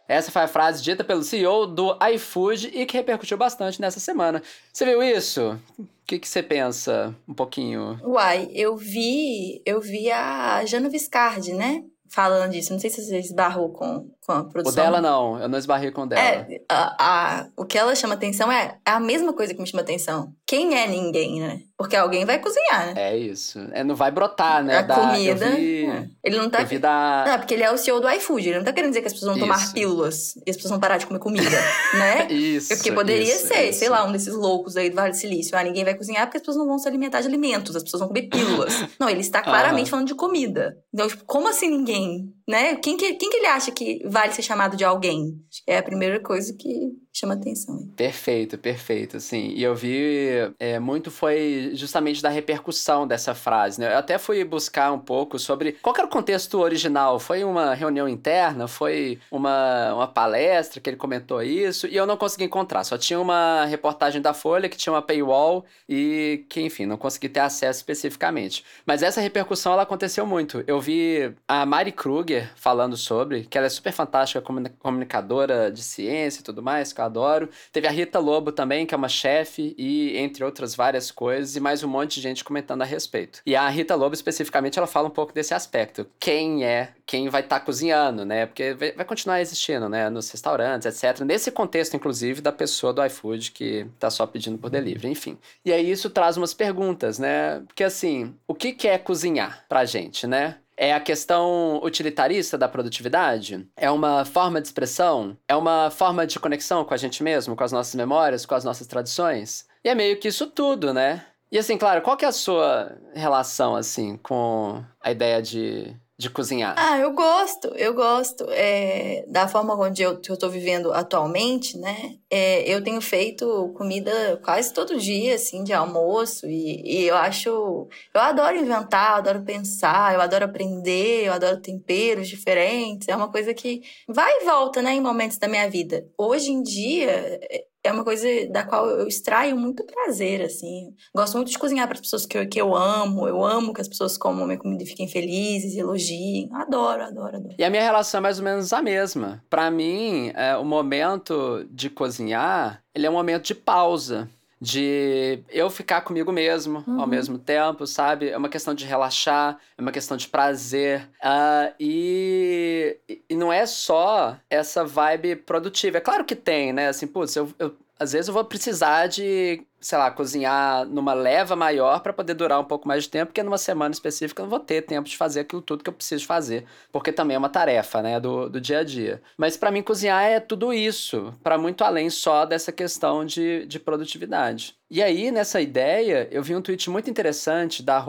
Essa foi a frase dita pelo CEO do iFood e que repercutiu bastante nessa semana. Você viu isso? O que, que você pensa um pouquinho? Uai, eu vi, eu vi a Jana Viscardi, né? falando disso. Não sei se você esbarrou com, com a produção. O dela não, eu não esbarrei com o dela. É, a, a, o que ela chama atenção é, é a mesma coisa que me chama atenção. Quem é ninguém, né? Porque alguém vai cozinhar, né? É isso. É, não vai brotar, né? A da, comida. Vi, é. Ele não tá. Da... Não, porque ele é o CEO do iFood. Ele não tá querendo dizer que as pessoas vão isso. tomar pílulas e as pessoas vão parar de comer comida, né? isso. Porque poderia isso, ser, isso. sei lá, um desses loucos aí do Vale do Silício. Ah, ninguém vai cozinhar porque as pessoas não vão se alimentar de alimentos, as pessoas vão comer pílulas. não, ele está claramente falando de comida. Então, tipo, como assim ninguém? Né? Quem que, quem que ele acha que vale ser chamado de alguém? É a primeira coisa que chama atenção. Perfeito, perfeito, assim. E eu vi é, muito foi justamente da repercussão dessa frase, né? Eu até fui buscar um pouco sobre qual era o contexto original. Foi uma reunião interna? Foi uma, uma palestra que ele comentou isso? E eu não consegui encontrar. Só tinha uma reportagem da Folha que tinha uma paywall e que, enfim, não consegui ter acesso especificamente. Mas essa repercussão, ela aconteceu muito. Eu vi a Mari Kruger falando sobre, que ela é super fantástica comunicadora de ciência e tudo mais, eu adoro. Teve a Rita Lobo também, que é uma chefe, e entre outras várias coisas, e mais um monte de gente comentando a respeito. E a Rita Lobo, especificamente, ela fala um pouco desse aspecto. Quem é, quem vai estar tá cozinhando, né? Porque vai continuar existindo, né? Nos restaurantes, etc. Nesse contexto, inclusive, da pessoa do iFood que tá só pedindo por delivery, enfim. E aí isso traz umas perguntas, né? Porque assim, o que, que é cozinhar pra gente, né? É a questão utilitarista da produtividade? É uma forma de expressão? É uma forma de conexão com a gente mesmo, com as nossas memórias, com as nossas tradições? E é meio que isso tudo, né? E assim, claro, qual que é a sua relação, assim, com a ideia de de cozinhar? Ah, eu gosto, eu gosto. É, da forma onde eu, tô vivendo atualmente, né? É, eu tenho feito comida quase todo dia, assim, de almoço. E, e, eu acho. Eu adoro inventar, eu adoro pensar, eu adoro aprender, eu adoro temperos diferentes. É uma coisa que vai e volta, né, em momentos da minha vida. Hoje em dia, é uma coisa da qual eu extraio muito prazer, assim. Gosto muito de cozinhar para as pessoas que eu, que eu amo. Eu amo que as pessoas comam minha comida e fiquem felizes, elogiem. Adoro, adoro, adoro. E a minha relação é mais ou menos a mesma. Para mim, é, o momento de cozinhar, ele é um momento de pausa de eu ficar comigo mesmo uhum. ao mesmo tempo, sabe? É uma questão de relaxar, é uma questão de prazer. Uh, e, e não é só essa vibe produtiva. É claro que tem, né? Assim, putz, eu, eu às vezes eu vou precisar de sei lá, cozinhar numa leva maior para poder durar um pouco mais de tempo, porque numa semana específica eu não vou ter tempo de fazer aquilo tudo que eu preciso fazer, porque também é uma tarefa, né, do, do dia a dia. Mas para mim cozinhar é tudo isso, para muito além só dessa questão de, de produtividade. E aí, nessa ideia, eu vi um tweet muito interessante da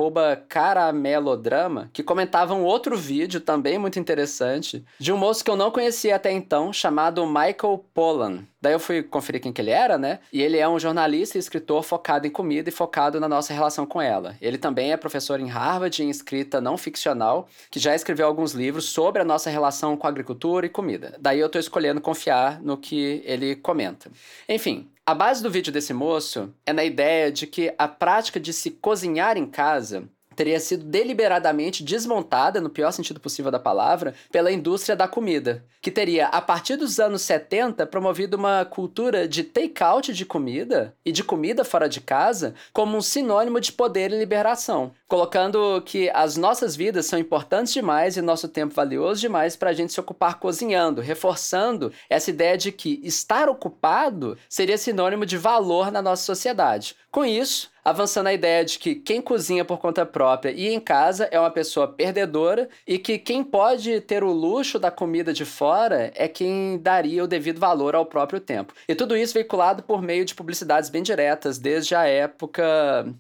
caramelodrama, que comentava um outro vídeo também muito interessante, de um moço que eu não conhecia até então, chamado Michael Pollan. Daí eu fui conferir quem que ele era, né? E ele é um jornalista e escritor focado em comida e focado na nossa relação com ela. Ele também é professor em Harvard em escrita não ficcional, que já escreveu alguns livros sobre a nossa relação com a agricultura e comida. Daí eu tô escolhendo confiar no que ele comenta. Enfim, a base do vídeo desse moço é na ideia de que a prática de se cozinhar em casa teria sido deliberadamente desmontada, no pior sentido possível da palavra, pela indústria da comida, que teria, a partir dos anos 70, promovido uma cultura de take-out de comida e de comida fora de casa como um sinônimo de poder e liberação, colocando que as nossas vidas são importantes demais e nosso tempo valioso demais para a gente se ocupar cozinhando, reforçando essa ideia de que estar ocupado seria sinônimo de valor na nossa sociedade. Com isso, avançando a ideia de que quem cozinha por conta própria e em casa é uma pessoa perdedora e que quem pode ter o luxo da comida de fora é quem daria o devido valor ao próprio tempo. E tudo isso veiculado por meio de publicidades bem diretas, desde a época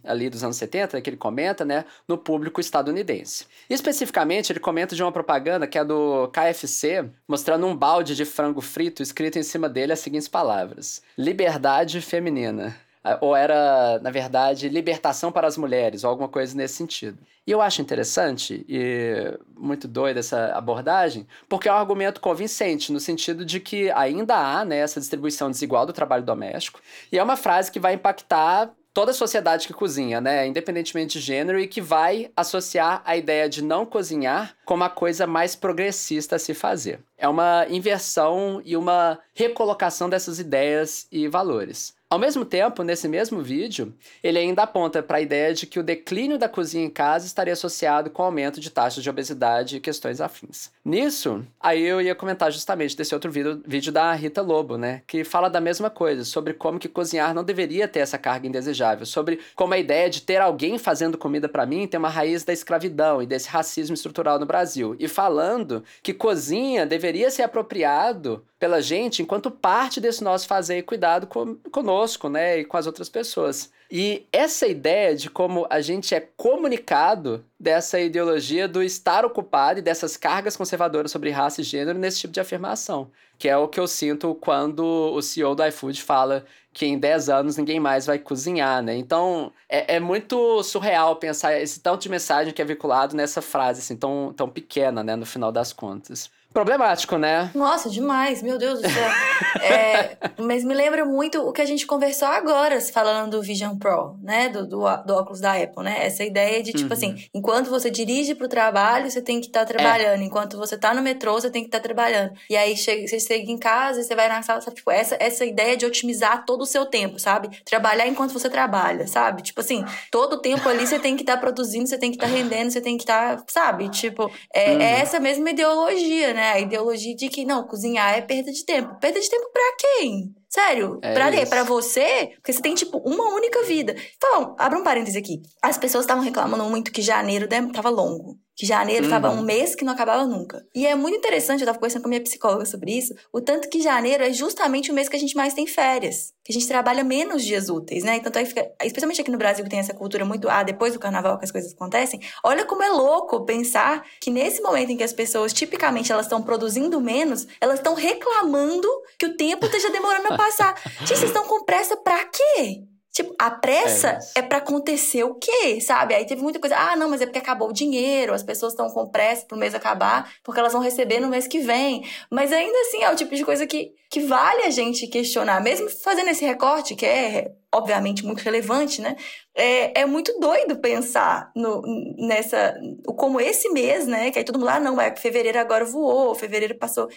ali dos anos 70, que ele comenta, né, no público estadunidense. Especificamente, ele comenta de uma propaganda que é do KFC, mostrando um balde de frango frito escrito em cima dele as seguintes palavras: Liberdade feminina. Ah, ou era, na verdade, libertação para as mulheres, ou alguma coisa nesse sentido. E eu acho interessante e muito doida essa abordagem, porque é um argumento convincente, no sentido de que ainda há né, essa distribuição desigual do trabalho doméstico, e é uma frase que vai impactar toda a sociedade que cozinha, né, independentemente de gênero, e que vai associar a ideia de não cozinhar como a coisa mais progressista a se fazer. É uma inversão e uma recolocação dessas ideias e valores. Ao mesmo tempo, nesse mesmo vídeo, ele ainda aponta para a ideia de que o declínio da cozinha em casa estaria associado com o aumento de taxas de obesidade e questões afins. Nisso, aí eu ia comentar justamente desse outro vídeo, vídeo da Rita Lobo, né, que fala da mesma coisa, sobre como que cozinhar não deveria ter essa carga indesejável, sobre como a ideia de ter alguém fazendo comida para mim tem uma raiz da escravidão e desse racismo estrutural no Brasil, e falando que cozinha deveria ser apropriado pela gente enquanto parte desse nosso fazer e cuidado com, conosco, né, e com as outras pessoas. E essa ideia de como a gente é comunicado dessa ideologia do estar ocupado e dessas cargas conservadoras sobre raça e gênero nesse tipo de afirmação, que é o que eu sinto quando o CEO do iFood fala que em 10 anos ninguém mais vai cozinhar, né? Então, é, é muito surreal pensar esse tanto de mensagem que é vinculado nessa frase, assim, tão, tão pequena, né, no final das contas. Problemático, né? Nossa, demais, meu Deus do céu. é, mas me lembra muito o que a gente conversou agora, falando do Vision Pro, né? Do, do, do óculos da Apple, né? Essa ideia de, tipo uhum. assim, enquanto você dirige pro trabalho, você tem que estar tá trabalhando. É. Enquanto você tá no metrô, você tem que estar tá trabalhando. E aí chega, você chega em casa e você vai na sala, sabe? Tipo, essa, essa ideia de otimizar todo o seu tempo, sabe? Trabalhar enquanto você trabalha, sabe? Tipo assim, todo o tempo ali você tem que estar tá produzindo, você tem que estar tá rendendo, você tem que estar, tá, sabe? Tipo, é, é uhum. é essa mesma ideologia, né? Né? A ideologia de que não, cozinhar é perda de tempo. Perda de tempo para quem? Sério, é pra quê? Pra você? Porque você tem, tipo, uma única vida. Então, abra um parêntese aqui. As pessoas estavam reclamando muito que janeiro tava longo. Que janeiro uhum. tava um mês que não acabava nunca. E é muito interessante, eu tava conversando com a minha psicóloga sobre isso, o tanto que janeiro é justamente o mês que a gente mais tem férias. Que a gente trabalha menos dias úteis, né? Então, aí fica, especialmente aqui no Brasil, que tem essa cultura muito, ah, depois do carnaval que as coisas acontecem. Olha como é louco pensar que nesse momento em que as pessoas, tipicamente, elas estão produzindo menos, elas estão reclamando que o tempo esteja demorando a passar. Gente, vocês estão com pressa pra quê? Tipo, a pressa é, é para acontecer o quê, sabe? Aí teve muita coisa, ah, não, mas é porque acabou o dinheiro, as pessoas estão com pressa pro mês acabar, porque elas vão receber no mês que vem. Mas ainda assim é o tipo de coisa que, que vale a gente questionar, mesmo fazendo esse recorte, que é obviamente muito relevante, né? É, é muito doido pensar no, nessa. Como esse mês, né? Que aí todo mundo lá, ah, não, é fevereiro agora voou, fevereiro passou.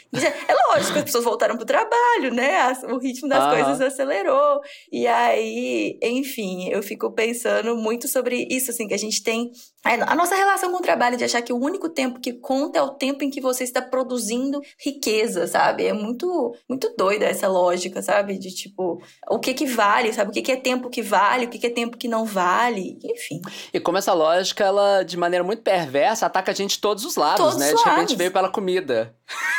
É lógico, as pessoas voltaram pro trabalho, né? O ritmo das ah. coisas acelerou. E aí, enfim, eu fico pensando muito sobre isso, assim, que a gente tem. A nossa relação com o trabalho de achar que o único tempo que conta é o tempo em que você está produzindo riqueza, sabe? É muito, muito doida essa lógica, sabe? De tipo, o que que vale, sabe? O que que é tempo que vale, o que é tempo que não vale, enfim. E como essa lógica, ela, de maneira muito perversa, ataca a gente de todos os lados, Todos né? os De repente lados. veio pela comida.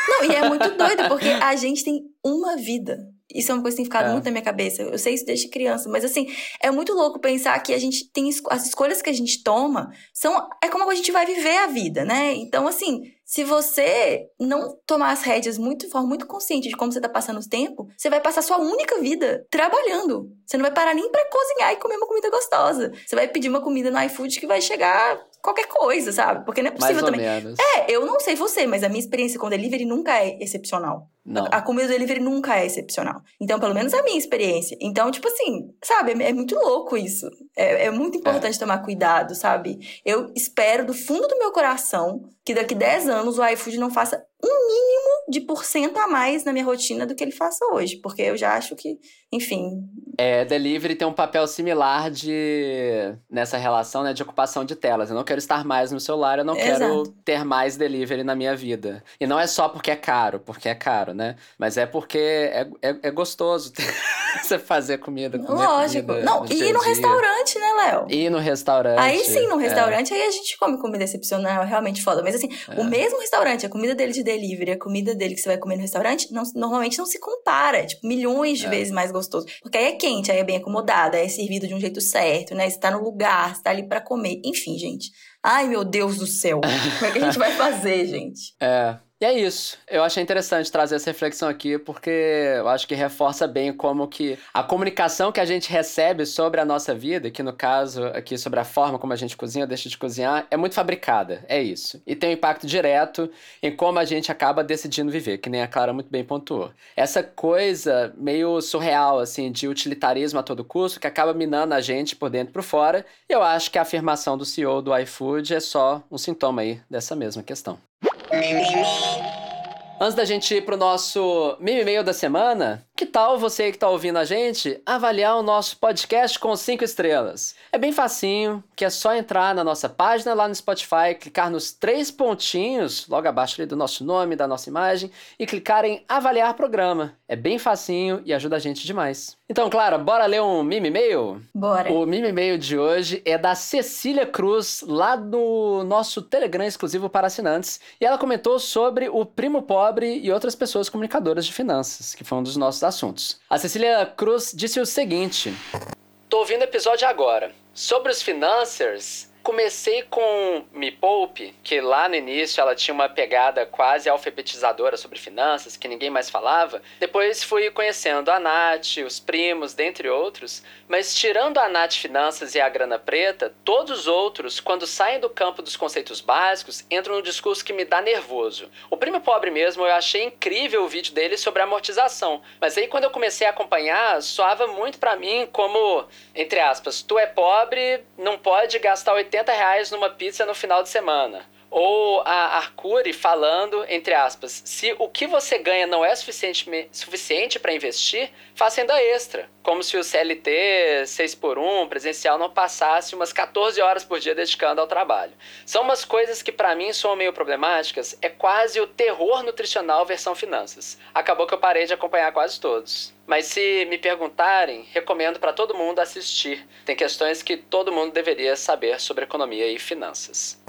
Não, e é muito doido, porque a gente tem uma vida. Isso é uma coisa que tem ficado É. muito na minha cabeça. Eu sei isso desde criança, mas assim, é muito louco pensar que a gente tem as escolhas que a gente toma são é como a gente vai viver a vida, né? Então, assim, se você não tomar as rédeas muito de forma muito consciente de como você tá passando o tempo, você vai passar sua única vida trabalhando. Você não vai parar nem pra cozinhar e comer uma comida gostosa. Você vai pedir uma comida no iFood que vai chegar qualquer coisa, sabe? Porque não é possível também. menos. É, eu não sei você, mas a minha experiência com delivery nunca é excepcional. Não. A comida do delivery nunca é excepcional. Então, pelo menos a minha experiência. Então, tipo assim, sabe? É, é muito louco isso. É, é muito importante tomar cuidado, sabe? Eu espero do fundo do meu coração que daqui 10 anos o iFood não faça um mínimo de porcento a mais na minha rotina do que ele faça hoje. Porque eu já acho que, enfim. É, delivery tem um papel similar de nessa relação, né, de ocupação de telas. Eu não quero estar mais no celular, eu não quero Exato. ter mais delivery na minha vida. E não é só porque é caro, porque é caro, né? Mas é porque é, é, é gostoso você fazer comida. lógico. comida Não, e ir no dia. restaurante, né, Léo? Ir no restaurante. Aí sim, no é. restaurante, aí a gente come comida excepcional, é realmente foda. Mas assim, É. o mesmo restaurante, a comida dele de delivery, a comida dele que você vai comer no restaurante, não- normalmente não se compara. É, tipo, milhões de É. vezes mais gostoso. Porque aí é quente, aí é bem acomodado, aí é servido de um jeito certo, né? Você tá no lugar, você tá ali pra comer. Enfim, gente. Ai, meu Deus do céu. Como é que a gente vai fazer, gente? É. E é isso. Eu achei interessante trazer essa reflexão aqui, porque eu acho que reforça bem como que a comunicação que a gente recebe sobre a nossa vida, que no caso aqui sobre a forma como a gente cozinha ou deixa de cozinhar, é muito fabricada. É isso. E tem um impacto direto em como a gente acaba decidindo viver, que nem a Clara muito bem pontuou. Essa coisa meio surreal, assim, de utilitarismo a todo custo, que acaba minando a gente por dentro e por fora. E eu acho que a afirmação do CEO do iFood é só um sintoma aí dessa mesma questão. Antes da gente ir pro nosso meme e-mail da semana, que tal você que tá ouvindo a gente avaliar o nosso podcast com cinco estrelas? É bem facinho, que é só entrar na nossa página lá no Spotify, clicar nos três pontinhos logo abaixo ali do nosso nome, da nossa imagem e clicar em avaliar programa. É bem facinho e ajuda a gente demais. Então, Clara, bora ler um meme e-mail? Bora. O meme e-mail de hoje é da Cecília Cruz, lá do nosso Telegram exclusivo para assinantes. E ela comentou sobre o primo pobre e outras pessoas comunicadoras de finanças, que foi um dos nossos assuntos. A Cecília Cruz disse o seguinte: Tô ouvindo o episódio agora. Sobre os financers, comecei com Me Poupe, que lá no início ela tinha uma pegada quase alfabetizadora sobre finanças, que ninguém mais falava. Depois fui conhecendo a Nath, os primos, dentre outros. Mas tirando a Nath Finanças e a Grana Preta, todos os outros, quando saem do campo dos conceitos básicos, entram no discurso que me dá nervoso. O Primo Pobre mesmo, eu achei incrível o vídeo dele sobre amortização. Mas aí quando eu comecei a acompanhar, soava muito pra mim como, entre aspas, tu é pobre, não pode gastar 80 reais numa pizza no final de semana. Ou a Arcuri falando, entre aspas, se o que você ganha não é suficiente, suficiente para investir, faça ainda extra. Como se o CLT 6 por 1 presencial não passasse umas 14 horas por dia dedicando ao trabalho. São umas coisas que para mim são meio problemáticas, é quase o terror nutricional versão finanças. Acabou que eu parei de acompanhar quase todos. Mas se me perguntarem, recomendo para todo mundo assistir. Tem questões que todo mundo deveria saber sobre economia e finanças.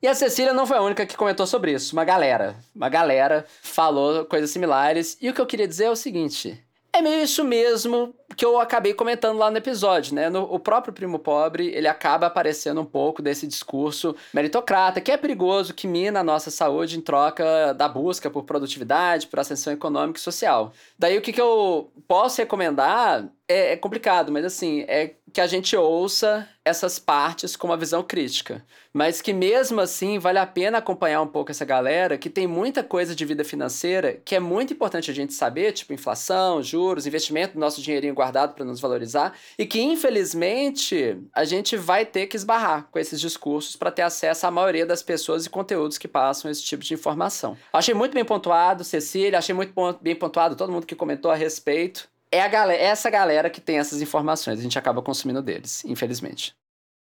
E a Cecília não foi a única que comentou sobre isso. Uma galera. Uma galera falou coisas similares. E o que eu queria dizer é o seguinte: é meio isso mesmo que eu acabei comentando lá no episódio, né? No, o próprio Primo Pobre, ele acaba aparecendo um pouco desse discurso meritocrata, que é perigoso, que mina a nossa saúde em troca da busca por produtividade, por ascensão econômica e social. Daí o que, que eu posso recomendar é, é complicado, mas assim, é que a gente ouça essas partes com uma visão crítica. Mas que mesmo assim vale a pena acompanhar um pouco essa galera que tem muita coisa de vida financeira que é muito importante a gente saber, tipo inflação, juros, investimento do nosso dinheirinho guardado para nos valorizar, e que infelizmente a gente vai ter que esbarrar com esses discursos para ter acesso à maioria das pessoas e conteúdos que passam esse tipo de informação. Achei muito bem pontuado, Cecília, achei muito bem pontuado todo mundo que comentou a respeito. É a galera, essa galera que tem essas informações, a gente acaba consumindo deles, infelizmente.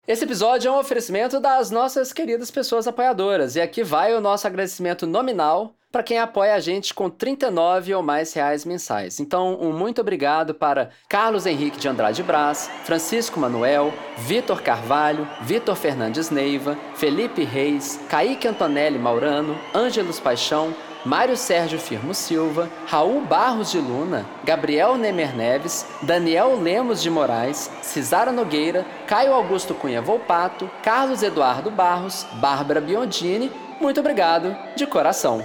Esse episódio é um oferecimento das nossas queridas pessoas apoiadoras, e aqui vai o nosso agradecimento nominal para quem apoia a gente com 39 ou mais reais mensais. Então, um muito obrigado para Carlos Henrique de Andrade Braz, Francisco Manuel, Vitor Carvalho, Vitor Fernandes Neiva, Felipe Reis, Kaique Antonelli Maurano, Ângelos Paixão, Mário Sérgio Firmo Silva, Raul Barros de Luna, Gabriel Nemer Neves, Daniel Lemos de Moraes, Cisara Nogueira, Caio Augusto Cunha Volpato, Carlos Eduardo Barros, Bárbara Biondini, muito obrigado de coração.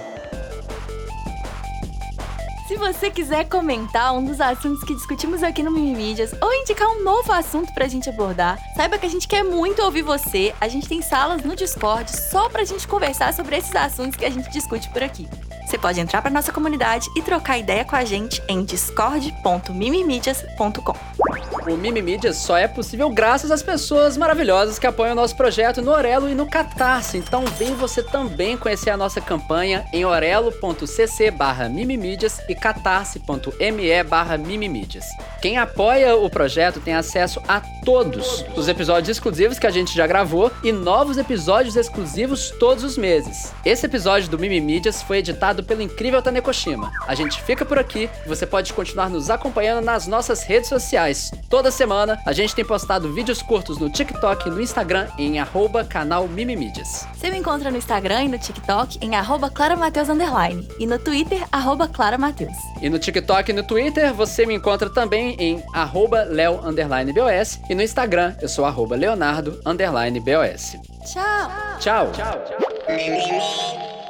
Se você quiser comentar um dos assuntos que discutimos aqui no Mimimídias ou indicar um novo assunto pra gente abordar, saiba que a gente quer muito ouvir você. A gente tem salas no Discord só pra gente conversar sobre esses assuntos que a gente discute por aqui. Você pode entrar para nossa comunidade e trocar ideia com a gente em discord.mimimídias.com. O Mimimídias só é possível graças às pessoas maravilhosas que apoiam o nosso projeto no Orelo e no Catarse. Então vem você também conhecer a nossa campanha em orelo.cc barra mimimídias e catarse.me barra mimimídias. Quem apoia o projeto tem acesso a todos os episódios exclusivos que a gente já gravou e novos episódios exclusivos todos os meses. Esse episódio do Mimimídias foi editado pelo incrível Tanekoshima. A gente fica por aqui, você pode continuar nos acompanhando nas nossas redes sociais. Toda semana a gente tem postado vídeos curtos no TikTok e no Instagram em arroba canal Mimimídias. Você me encontra no Instagram e no TikTok em arroba claramateus underline e no Twitter, arroba claramateus. E no TikTok e no Twitter você me encontra também em arroba leo underline BOS e no Instagram eu sou arroba leonardo underline BOS. Tchau! Tchau! Tchau!